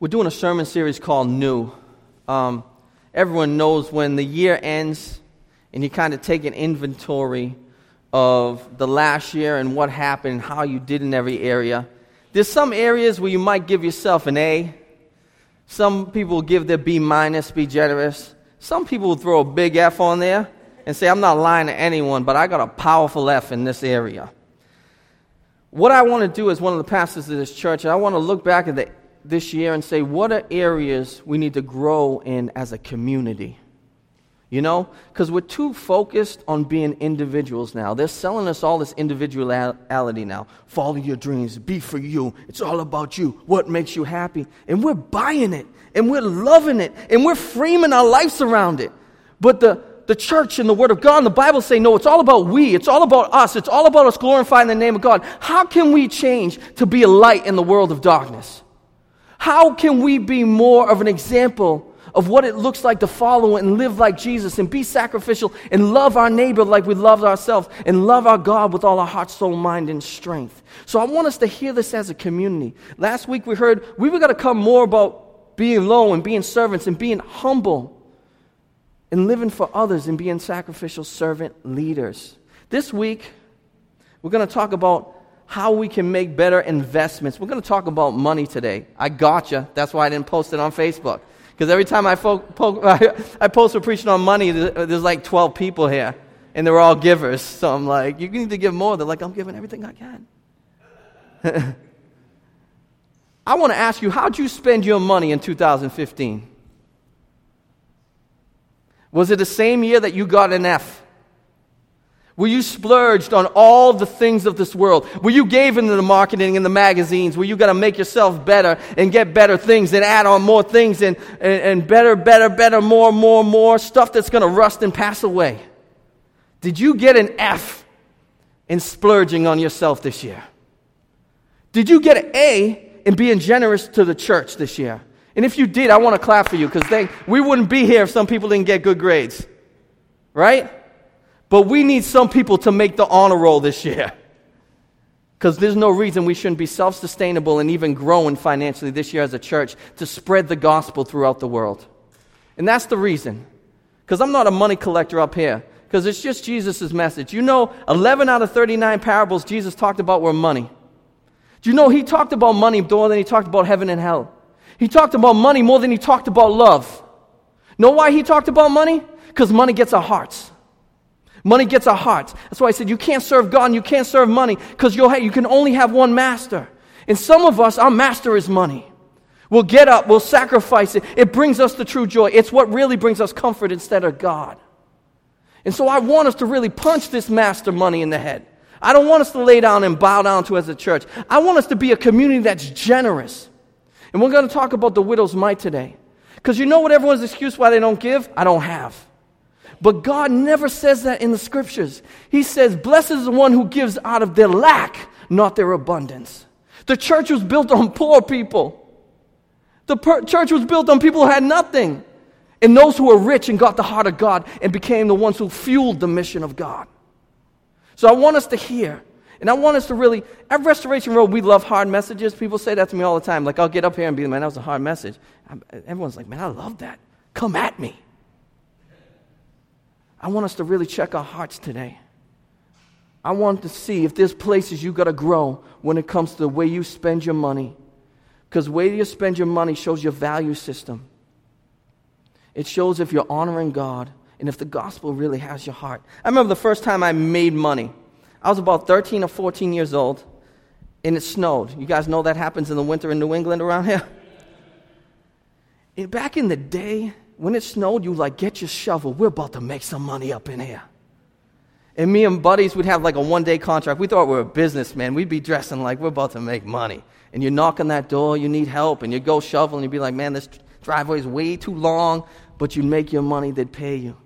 We're doing a sermon series called New. Um, everyone knows when the year ends and you kind of take an inventory of the last year and what happened and how you did in every area. There's some areas where you might give yourself an A. Some people give their B minus, be generous. Some people will throw a big F on there and say, I'm not lying to anyone, but I got a powerful F in this area. What I want to do as one of the pastors of this church, I want to look back at the, this year and say, what are areas we need to grow in as a community? You know? Because we're too focused on being individuals now. They're selling us all this individuality now. Follow your dreams, be for you. It's all about you. What makes you happy? And we're buying it, and we're loving it, and we're framing our lives around it. But the, the church and the Word of God and the Bible say, no, it's all about we. It's all about us. It's all about us glorifying the name of God. How can we change to be a light in the world of darkness? How can we be more of an example of what it looks like to follow and live like Jesus and be sacrificial and love our neighbor like we love ourselves and love our God with all our heart, soul, mind, and strength? So I want us to hear this as a community. Last week we heard we were going to come more about being low and being servants and being humble and living for others and being sacrificial servant leaders. This week, we're going to talk about how we can make better investments. We're going to talk about money today. I gotcha. That's why I didn't post it on Facebook. Because every time I, fo- po- I post for preaching on money, there's like 12 people here, and they're all givers. So I'm like, you need to give more. They're like, I'm giving everything I can. I want to ask you, how'd you spend your money in 2015? Was it the same year that you got an F? Were you splurged on all the things of this world? Were you gave into the marketing and the magazines where you got to make yourself better and get better things and add on more things and, and, and better, better, better, more, more, more stuff that's going to rust and pass away? Did you get an F in splurging on yourself this year? Did you get an A in being generous to the church this year? And if you did, I want to clap for you because we wouldn't be here if some people didn't get good grades. Right? But we need some people to make the honor roll this year. Because there's no reason we shouldn't be self sustainable and even growing financially this year as a church to spread the gospel throughout the world. And that's the reason. Because I'm not a money collector up here, because it's just Jesus' message. You know, 11 out of 39 parables Jesus talked about were money. Do you know he talked about money more than he talked about heaven and hell? He talked about money more than he talked about love. Know why he talked about money? Because money gets our hearts. Money gets our hearts. That's why I said you can't serve God and you can't serve money because you can only have one master. And some of us, our master is money. We'll get up, we'll sacrifice it. It brings us the true joy. It's what really brings us comfort instead of God. And so I want us to really punch this master money in the head. I don't want us to lay down and bow down to as a church. I want us to be a community that's generous. And we're going to talk about the widow's mite today. Because you know what everyone's excuse why they don't give? I don't have. But God never says that in the scriptures. He says, Blessed is the one who gives out of their lack, not their abundance. The church was built on poor people. The per- church was built on people who had nothing. And those who were rich and got the heart of God and became the ones who fueled the mission of God. So I want us to hear and I want us to really, at Restoration Road, we love hard messages. People say that to me all the time. Like, I'll get up here and be man, that was a hard message. I'm, everyone's like, man, I love that. Come at me. I want us to really check our hearts today. I want to see if there's places you got to grow when it comes to the way you spend your money. Because the way you spend your money shows your value system. It shows if you're honoring God and if the gospel really has your heart. I remember the first time I made money. I was about 13 or 14 years old, and it snowed. You guys know that happens in the winter in New England around here? And back in the day, when it snowed, you like, get your shovel. We're about to make some money up in here. And me and buddies would have like a one day contract. We thought we were a businessman. We'd be dressing like we're about to make money. And you knock on that door, you need help, and you go shovel, and you'd be like, man, this driveway is way too long, but you'd make your money, they'd pay you.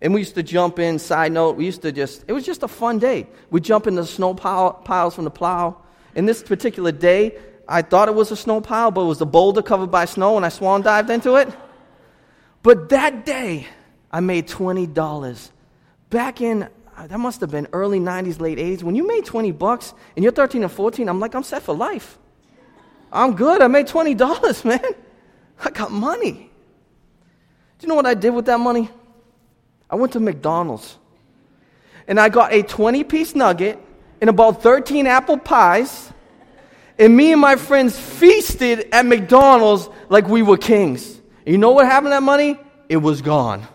And we used to jump in, side note, we used to just, it was just a fun day. We'd jump in the snow pile, piles from the plow. In this particular day, I thought it was a snow pile, but it was a boulder covered by snow, and I swan dived into it. But that day, I made $20. Back in, uh, that must have been early 90s, late 80s. When you made 20 bucks and you're 13 or 14, I'm like, I'm set for life. I'm good. I made $20, man. I got money. Do you know what I did with that money? I went to McDonald's and I got a 20 piece nugget and about 13 apple pies. And me and my friends feasted at McDonald's like we were kings. And you know what happened to that money? It was gone.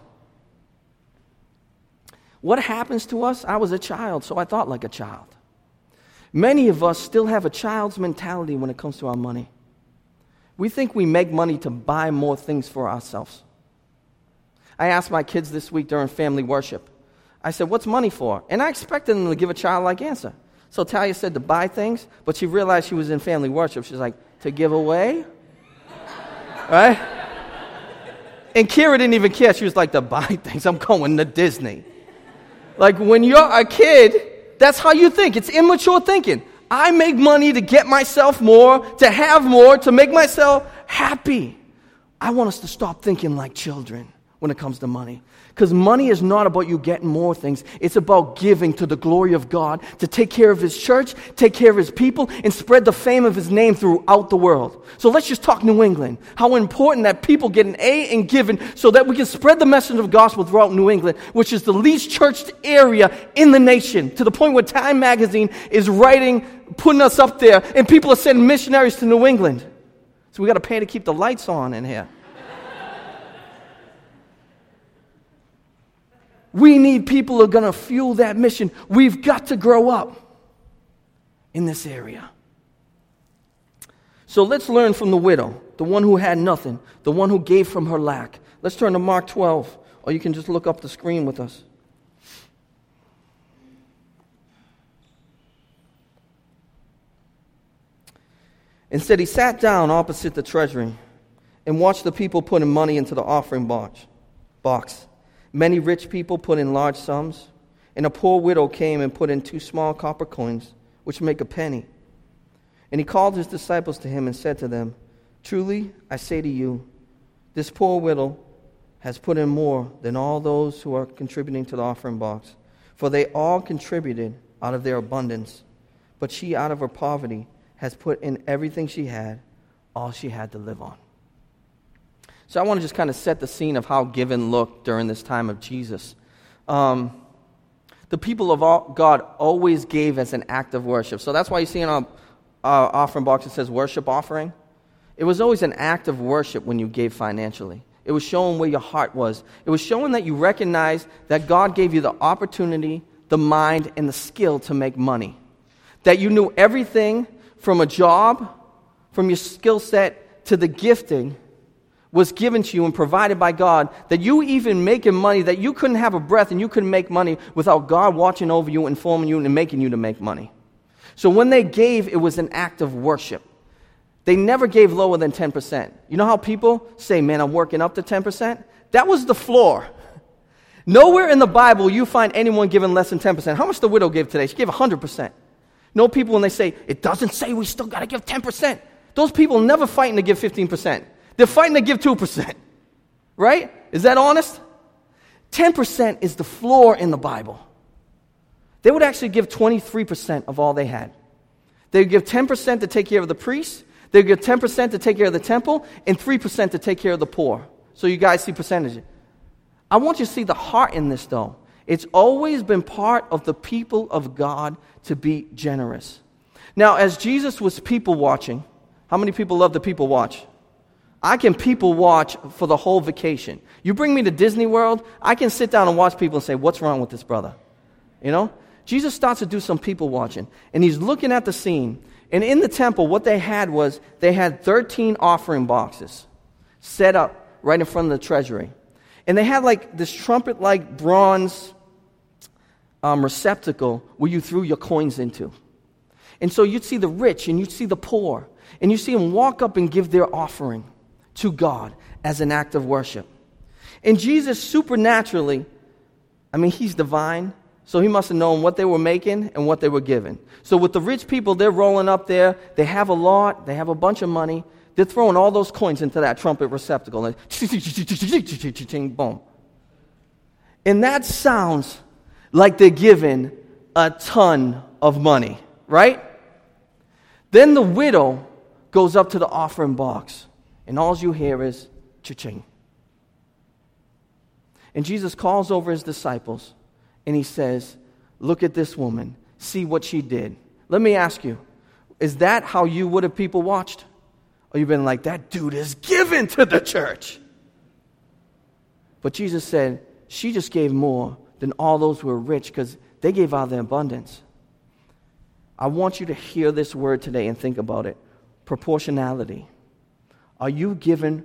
What happens to us? I was a child, so I thought like a child. Many of us still have a child's mentality when it comes to our money. We think we make money to buy more things for ourselves. I asked my kids this week during family worship, I said, What's money for? And I expected them to give a childlike answer. So Talia said to buy things, but she realized she was in family worship. She's like, To give away? right? And Kira didn't even care. She was like, To buy things. I'm going to Disney. Like when you're a kid, that's how you think. It's immature thinking. I make money to get myself more, to have more, to make myself happy. I want us to stop thinking like children when it comes to money. Because money is not about you getting more things. It's about giving to the glory of God, to take care of His church, take care of His people, and spread the fame of His name throughout the world. So let's just talk New England. How important that people get an A in giving so that we can spread the message of gospel throughout New England, which is the least churched area in the nation, to the point where Time Magazine is writing, putting us up there, and people are sending missionaries to New England. So we got to pay to keep the lights on in here. We need people who are going to fuel that mission. We've got to grow up in this area. So let's learn from the widow, the one who had nothing, the one who gave from her lack. Let's turn to Mark 12, or you can just look up the screen with us. Instead, he sat down opposite the treasury and watched the people putting money into the offering box. Many rich people put in large sums, and a poor widow came and put in two small copper coins, which make a penny. And he called his disciples to him and said to them, Truly, I say to you, this poor widow has put in more than all those who are contributing to the offering box, for they all contributed out of their abundance. But she, out of her poverty, has put in everything she had, all she had to live on. So I want to just kind of set the scene of how giving looked during this time of Jesus. Um, the people of all, God always gave as an act of worship. So that's why you see in our uh, offering box it says worship offering. It was always an act of worship when you gave financially. It was showing where your heart was. It was showing that you recognized that God gave you the opportunity, the mind, and the skill to make money. That you knew everything from a job, from your skill set, to the gifting was given to you and provided by God, that you even making money, that you couldn't have a breath and you couldn't make money without God watching over you, informing you, and making you to make money. So when they gave, it was an act of worship. They never gave lower than 10%. You know how people say, man, I'm working up to 10%? That was the floor. Nowhere in the Bible you find anyone giving less than 10%. How much the widow gave today? She gave 100%. No people when they say, it doesn't say we still got to give 10%. Those people never fighting to give 15%. They're fighting to give 2%. Right? Is that honest? 10% is the floor in the Bible. They would actually give 23% of all they had. They would give 10% to take care of the priests, they would give 10% to take care of the temple, and 3% to take care of the poor. So you guys see percentages. I want you to see the heart in this, though. It's always been part of the people of God to be generous. Now, as Jesus was people watching, how many people love the people watch? I can people watch for the whole vacation. You bring me to Disney World, I can sit down and watch people and say, What's wrong with this brother? You know? Jesus starts to do some people watching, and he's looking at the scene. And in the temple, what they had was they had 13 offering boxes set up right in front of the treasury. And they had like this trumpet like bronze um, receptacle where you threw your coins into. And so you'd see the rich and you'd see the poor, and you see them walk up and give their offering to God as an act of worship. And Jesus supernaturally, I mean, he's divine, so he must have known what they were making and what they were giving. So with the rich people, they're rolling up there, they have a lot, they have a bunch of money, they're throwing all those coins into that trumpet receptacle. And boom. And that sounds like they're giving a ton of money, right? Then the widow goes up to the offering box And all you hear is cha-ching. And Jesus calls over his disciples and he says, Look at this woman. See what she did. Let me ask you, is that how you would have people watched? Or you've been like, that dude is given to the church. But Jesus said, she just gave more than all those who were rich because they gave out of their abundance. I want you to hear this word today and think about it proportionality. Are you given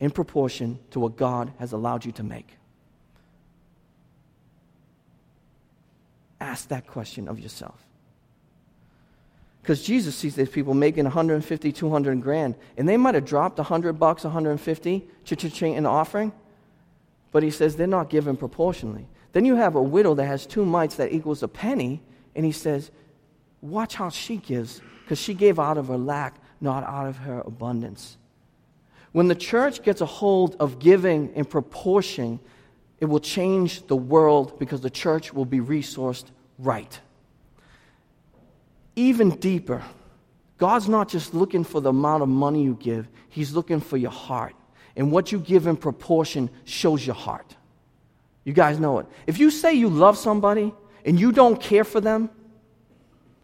in proportion to what God has allowed you to make? Ask that question of yourself. Because Jesus sees these people making 150, 200 grand, and they might have dropped 100 bucks, 150 cha-cha-ching in offering, but he says they're not given proportionally. Then you have a widow that has two mites that equals a penny, and he says, watch how she gives, because she gave out of her lack, not out of her abundance. When the church gets a hold of giving in proportion, it will change the world because the church will be resourced right. Even deeper, God's not just looking for the amount of money you give, He's looking for your heart. And what you give in proportion shows your heart. You guys know it. If you say you love somebody and you don't care for them,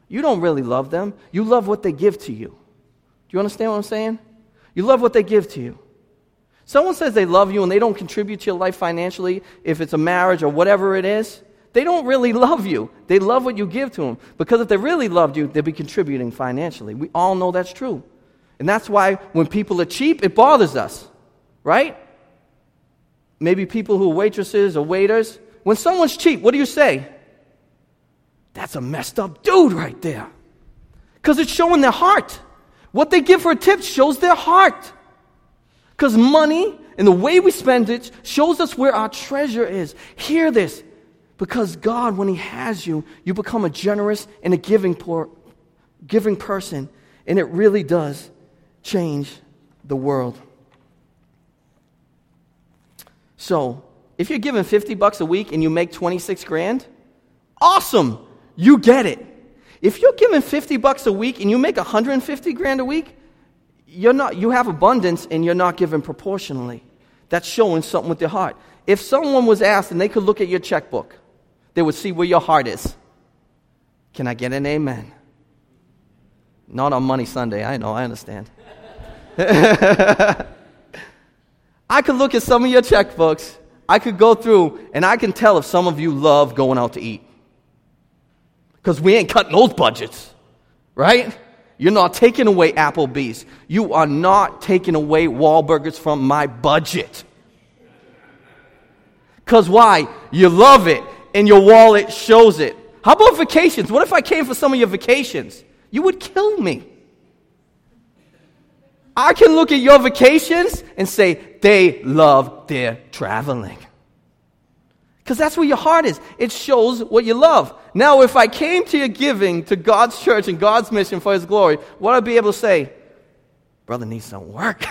you don't really love them. You love what they give to you. Do you understand what I'm saying? You love what they give to you. Someone says they love you and they don't contribute to your life financially, if it's a marriage or whatever it is, they don't really love you. They love what you give to them. Because if they really loved you, they'd be contributing financially. We all know that's true. And that's why when people are cheap, it bothers us, right? Maybe people who are waitresses or waiters. When someone's cheap, what do you say? That's a messed up dude right there. Because it's showing their heart. What they give for a tip shows their heart. Because money and the way we spend it shows us where our treasure is. Hear this. Because God, when He has you, you become a generous and a giving, poor, giving person. And it really does change the world. So, if you're giving 50 bucks a week and you make 26 grand, awesome. You get it. If you're given 50 bucks a week and you make 150 grand a week, you're not, you have abundance and you're not giving proportionally. That's showing something with your heart. If someone was asked and they could look at your checkbook, they would see where your heart is. Can I get an amen? Not on Money Sunday. I know, I understand. I could look at some of your checkbooks. I could go through and I can tell if some of you love going out to eat. Because we ain't cutting those budgets, right? You're not taking away Applebee's. You are not taking away Wahlburgers from my budget. Because why? You love it and your wallet shows it. How about vacations? What if I came for some of your vacations? You would kill me. I can look at your vacations and say, they love their traveling. Because that's where your heart is. It shows what you love. Now, if I came to your giving to God's church and God's mission for His glory, would I'd be able to say, Brother needs some work?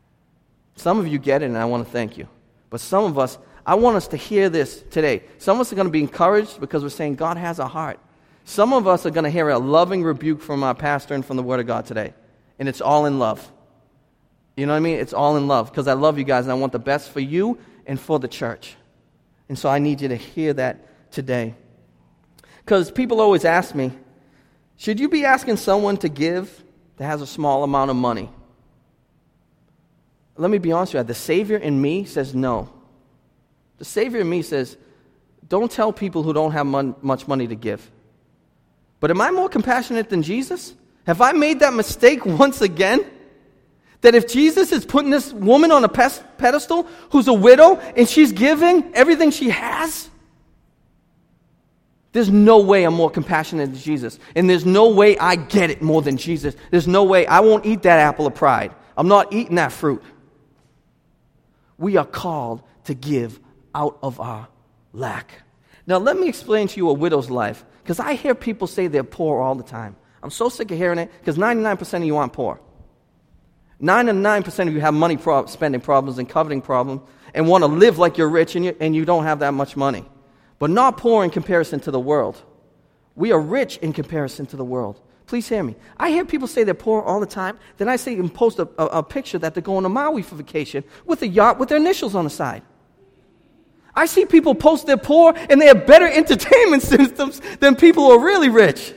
some of you get it, and I want to thank you. But some of us, I want us to hear this today. Some of us are going to be encouraged because we're saying God has a heart. Some of us are going to hear a loving rebuke from our pastor and from the Word of God today. And it's all in love. You know what I mean? It's all in love because I love you guys and I want the best for you and for the church. And so I need you to hear that today. Because people always ask me, should you be asking someone to give that has a small amount of money? Let me be honest with you. The Savior in me says no. The Savior in me says, don't tell people who don't have mon- much money to give. But am I more compassionate than Jesus? Have I made that mistake once again? That if Jesus is putting this woman on a pedestal who's a widow and she's giving everything she has, there's no way I'm more compassionate than Jesus. And there's no way I get it more than Jesus. There's no way I won't eat that apple of pride. I'm not eating that fruit. We are called to give out of our lack. Now, let me explain to you a widow's life, because I hear people say they're poor all the time. I'm so sick of hearing it, because 99% of you aren't poor. 99% of you have money spending problems and coveting problems and want to live like you're rich and you, and you don't have that much money. But not poor in comparison to the world. We are rich in comparison to the world Please hear me. I hear people say they're poor all the time. Then I see them post a, a, a picture that they're going to Maui for vacation with a yacht with their initials on the side. I see people post they're poor and they have better entertainment systems than people who are really rich.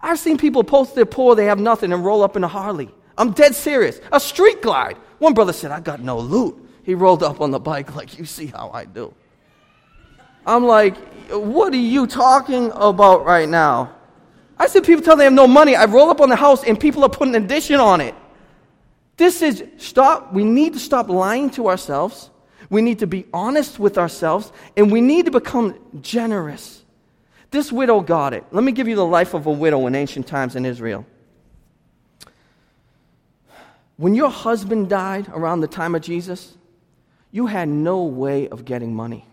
I've seen people post they're poor, they have nothing, and roll up in a Harley. I'm dead serious. A street glide. One brother said, I got no loot. He rolled up on the bike like, You see how I do. I'm like, What are you talking about right now? I see people tell they have no money. I roll up on the house and people are putting an addition on it. This is stop. We need to stop lying to ourselves. We need to be honest with ourselves and we need to become generous. This widow got it. Let me give you the life of a widow in ancient times in Israel. When your husband died around the time of Jesus, you had no way of getting money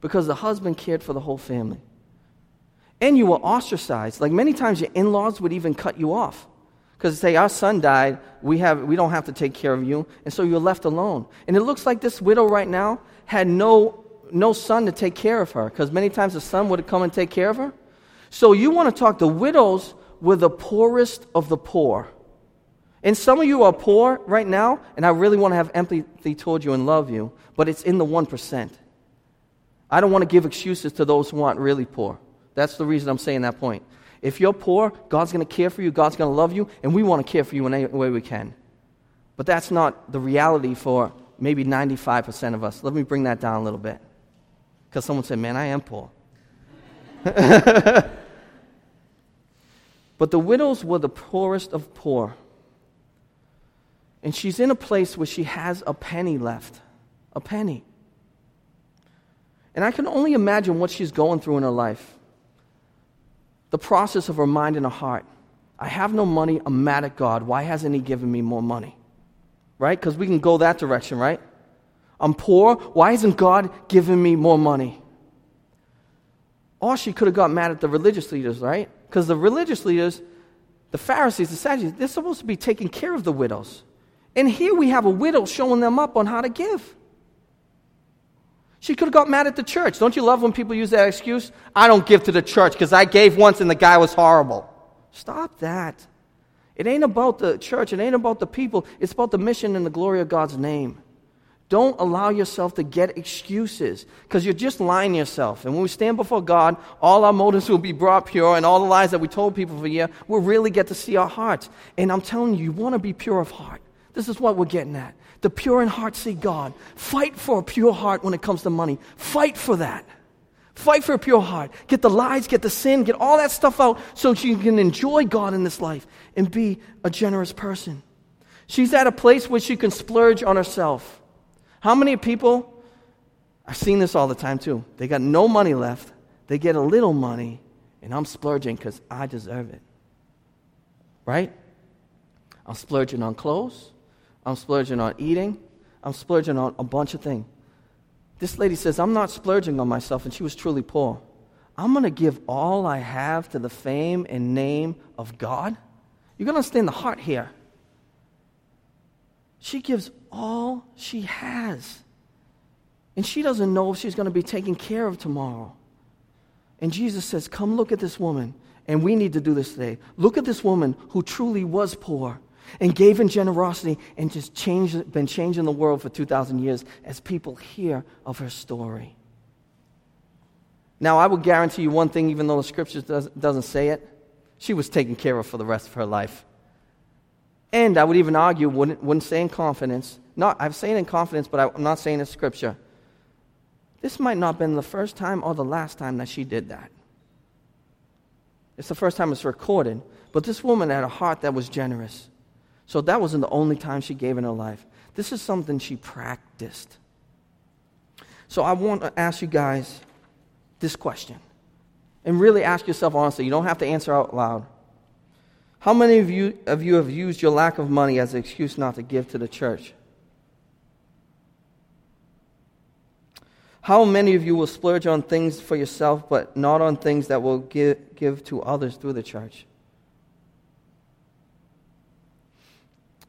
because the husband cared for the whole family. And you were ostracized. Like many times, your in laws would even cut you off. Because say, our son died, we, have, we don't have to take care of you. And so you're left alone. And it looks like this widow right now had no, no son to take care of her. Because many times the son would come and take care of her. So you want to talk, the widows were the poorest of the poor. And some of you are poor right now, and I really want to have empathy toward you and love you, but it's in the 1%. I don't want to give excuses to those who aren't really poor. That's the reason I'm saying that point. If you're poor, God's going to care for you, God's going to love you, and we want to care for you in any way we can. But that's not the reality for maybe 95% of us. Let me bring that down a little bit. Because someone said, Man, I am poor. but the widows were the poorest of poor. And she's in a place where she has a penny left. A penny. And I can only imagine what she's going through in her life the process of her mind and her heart. I have no money. I'm mad at God. Why hasn't He given me more money? Right? Because we can go that direction, right? I'm poor. Why isn't God giving me more money? Or she could have got mad at the religious leaders, right? Because the religious leaders, the Pharisees, the Sadducees, they're supposed to be taking care of the widows. And here we have a widow showing them up on how to give. She could have got mad at the church. Don't you love when people use that excuse? I don't give to the church because I gave once and the guy was horrible. Stop that. It ain't about the church, it ain't about the people, it's about the mission and the glory of God's name. Don't allow yourself to get excuses because you're just lying to yourself. And when we stand before God, all our motives will be brought pure, and all the lies that we told people for a year, we'll really get to see our hearts. And I'm telling you, you want to be pure of heart. This is what we're getting at. The pure in heart see God. Fight for a pure heart when it comes to money. Fight for that. Fight for a pure heart. Get the lies, get the sin, get all that stuff out so you can enjoy God in this life and be a generous person. She's at a place where she can splurge on herself. How many people, I've seen this all the time too, they got no money left, they get a little money, and I'm splurging because I deserve it. Right? I'm splurging on clothes. I'm splurging on eating. I'm splurging on a bunch of things. This lady says, I'm not splurging on myself, and she was truly poor. I'm going to give all I have to the fame and name of God. You're going to understand the heart here. She gives all she has. And she doesn't know if she's going to be taken care of tomorrow. And Jesus says, Come look at this woman. And we need to do this today. Look at this woman who truly was poor and gave in generosity and just changed, been changing the world for 2,000 years as people hear of her story. Now, I will guarantee you one thing, even though the scripture does, doesn't say it, she was taken care of for the rest of her life. And I would even argue, wouldn't, wouldn't say in confidence, not, I'm saying in confidence, but I'm not saying in scripture. This might not have been the first time or the last time that she did that. It's the first time it's recorded. But this woman had a heart that was generous. So that wasn't the only time she gave in her life. This is something she practiced. So I want to ask you guys this question. And really ask yourself honestly. You don't have to answer out loud. How many of you, of you have used your lack of money as an excuse not to give to the church? How many of you will splurge on things for yourself, but not on things that will give, give to others through the church?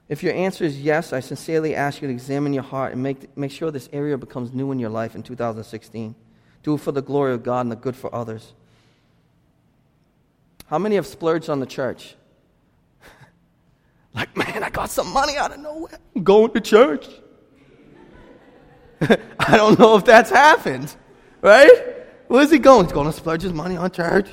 If your answer is yes, I sincerely ask you to examine your heart and make, make sure this area becomes new in your life in 2016. Do it for the glory of God and the good for others. How many have splurged on the church? like, man, I got some money out of nowhere. I'm going to church. I don't know if that's happened, right? Where's he going? He's going to splurge his money on church.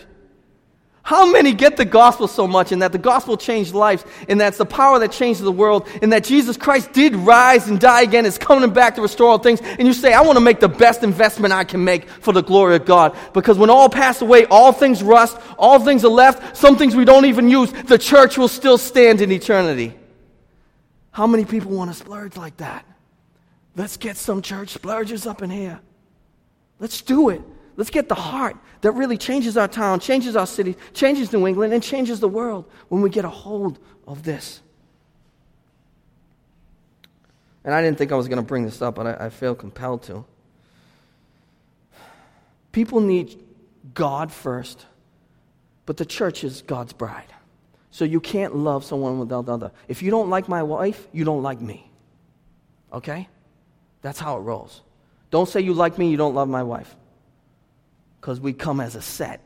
How many get the gospel so much and that the gospel changed lives and that's the power that changes the world and that Jesus Christ did rise and die again is coming back to restore all things and you say, I want to make the best investment I can make for the glory of God because when all pass away, all things rust, all things are left, some things we don't even use, the church will still stand in eternity. How many people want to splurge like that? Let's get some church splurges up in here. Let's do it. Let's get the heart that really changes our town, changes our city, changes New England, and changes the world when we get a hold of this. And I didn't think I was going to bring this up, but I, I feel compelled to. People need God first, but the church is God's bride. So you can't love someone without the other. If you don't like my wife, you don't like me. Okay? That's how it rolls. Don't say you like me, you don't love my wife because we come as a set.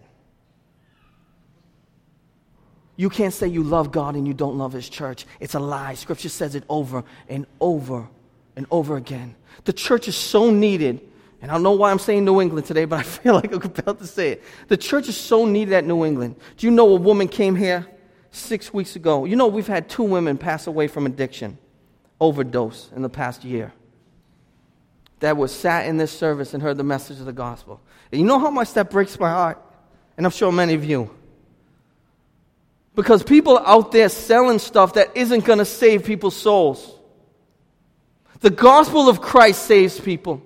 You can't say you love God and you don't love His church. It's a lie. Scripture says it over and over and over again. The church is so needed, and I don't know why I'm saying New England today, but I feel like I'm compelled to say it. The church is so needed at New England. Do you know a woman came here six weeks ago? You know, we've had two women pass away from addiction, overdose in the past year that was sat in this service and heard the message of the gospel. And you know how much that breaks my heart? And I'm sure many of you. Because people out there selling stuff that isn't going to save people's souls. The gospel of Christ saves people.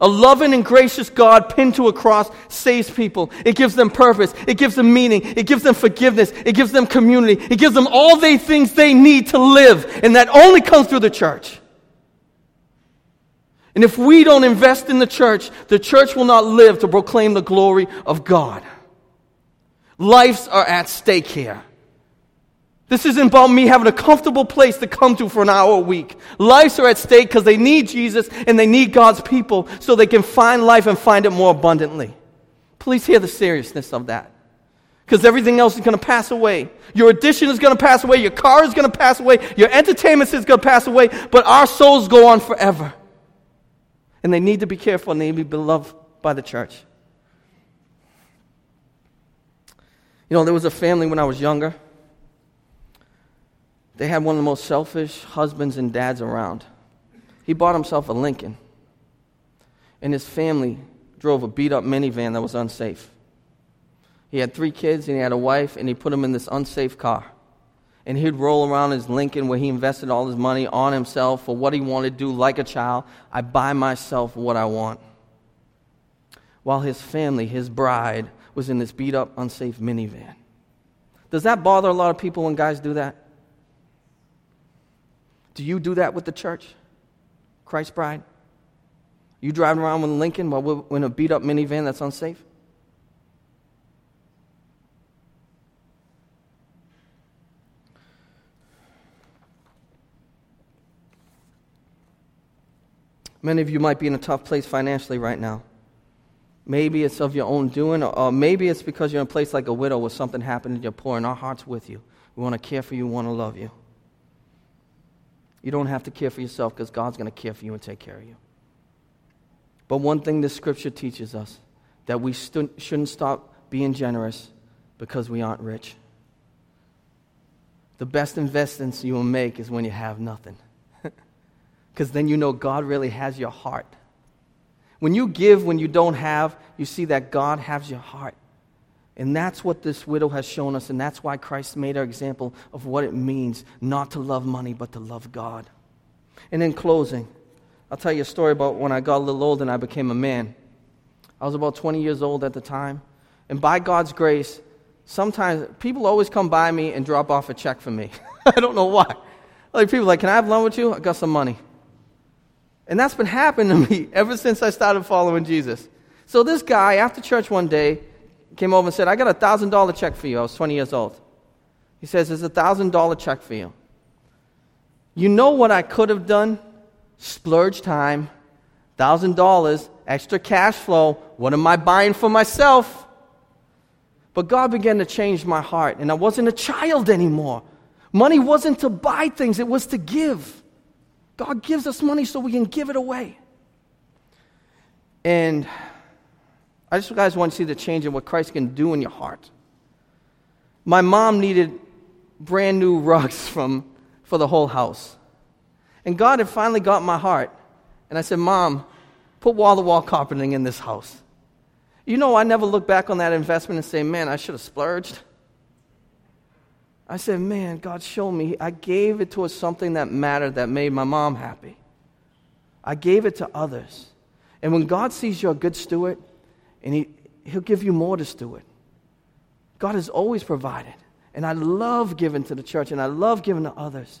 A loving and gracious God pinned to a cross saves people. It gives them purpose. It gives them meaning. It gives them forgiveness. It gives them community. It gives them all the things they need to live. And that only comes through the church. And if we don't invest in the church, the church will not live to proclaim the glory of God. Lives are at stake here. This isn't about me having a comfortable place to come to for an hour a week. Lives are at stake because they need Jesus and they need God's people so they can find life and find it more abundantly. Please hear the seriousness of that. Because everything else is going to pass away. Your addiction is going to pass away. Your car is going to pass away. Your entertainment is going to pass away. But our souls go on forever. And they need to be careful and they need to be beloved by the church. You know, there was a family when I was younger. They had one of the most selfish husbands and dads around. He bought himself a Lincoln, and his family drove a beat up minivan that was unsafe. He had three kids, and he had a wife, and he put them in this unsafe car and he'd roll around his Lincoln where he invested all his money on himself for what he wanted to do like a child. I buy myself what I want. While his family, his bride, was in this beat up, unsafe minivan. Does that bother a lot of people when guys do that? Do you do that with the church? Christ bride? You driving around with Lincoln while we're in a beat up minivan that's unsafe? Many of you might be in a tough place financially right now. Maybe it's of your own doing, or maybe it's because you're in a place like a widow where something happened and you're poor, and our heart's with you. We want to care for you, we want to love you. You don't have to care for yourself because God's going to care for you and take care of you. But one thing this scripture teaches us that we shouldn't stop being generous because we aren't rich. The best investments you will make is when you have nothing because then you know God really has your heart. When you give when you don't have, you see that God has your heart. And that's what this widow has shown us, and that's why Christ made our example of what it means not to love money, but to love God. And in closing, I'll tell you a story about when I got a little older and I became a man. I was about 20 years old at the time, and by God's grace, sometimes people always come by me and drop off a check for me. I don't know why. Like people like, can I have lunch with you? I got some money. And that's been happening to me ever since I started following Jesus. So this guy, after church one day, came over and said, I got a $1,000 check for you. I was 20 years old. He says, There's a $1,000 check for you. You know what I could have done? Splurge time, $1,000, extra cash flow. What am I buying for myself? But God began to change my heart, and I wasn't a child anymore. Money wasn't to buy things, it was to give. God gives us money so we can give it away. And I just guys want to see the change in what Christ can do in your heart. My mom needed brand new rugs from, for the whole house. And God had finally got my heart. And I said, Mom, put wall to wall carpeting in this house. You know, I never look back on that investment and say, man, I should have splurged. I said, man, God showed me. I gave it towards something that mattered that made my mom happy. I gave it to others. And when God sees you're a good steward, and he, He'll give you more to steward. God has always provided. And I love giving to the church, and I love giving to others.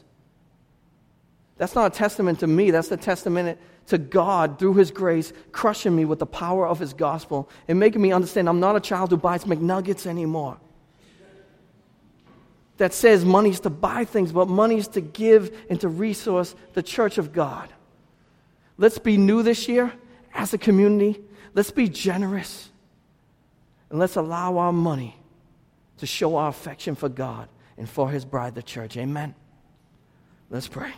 That's not a testament to me, that's a testament to God through His grace, crushing me with the power of His gospel and making me understand I'm not a child who buys McNuggets anymore. That says money is to buy things, but money is to give and to resource the church of God. Let's be new this year as a community. Let's be generous. And let's allow our money to show our affection for God and for His bride, the church. Amen. Let's pray.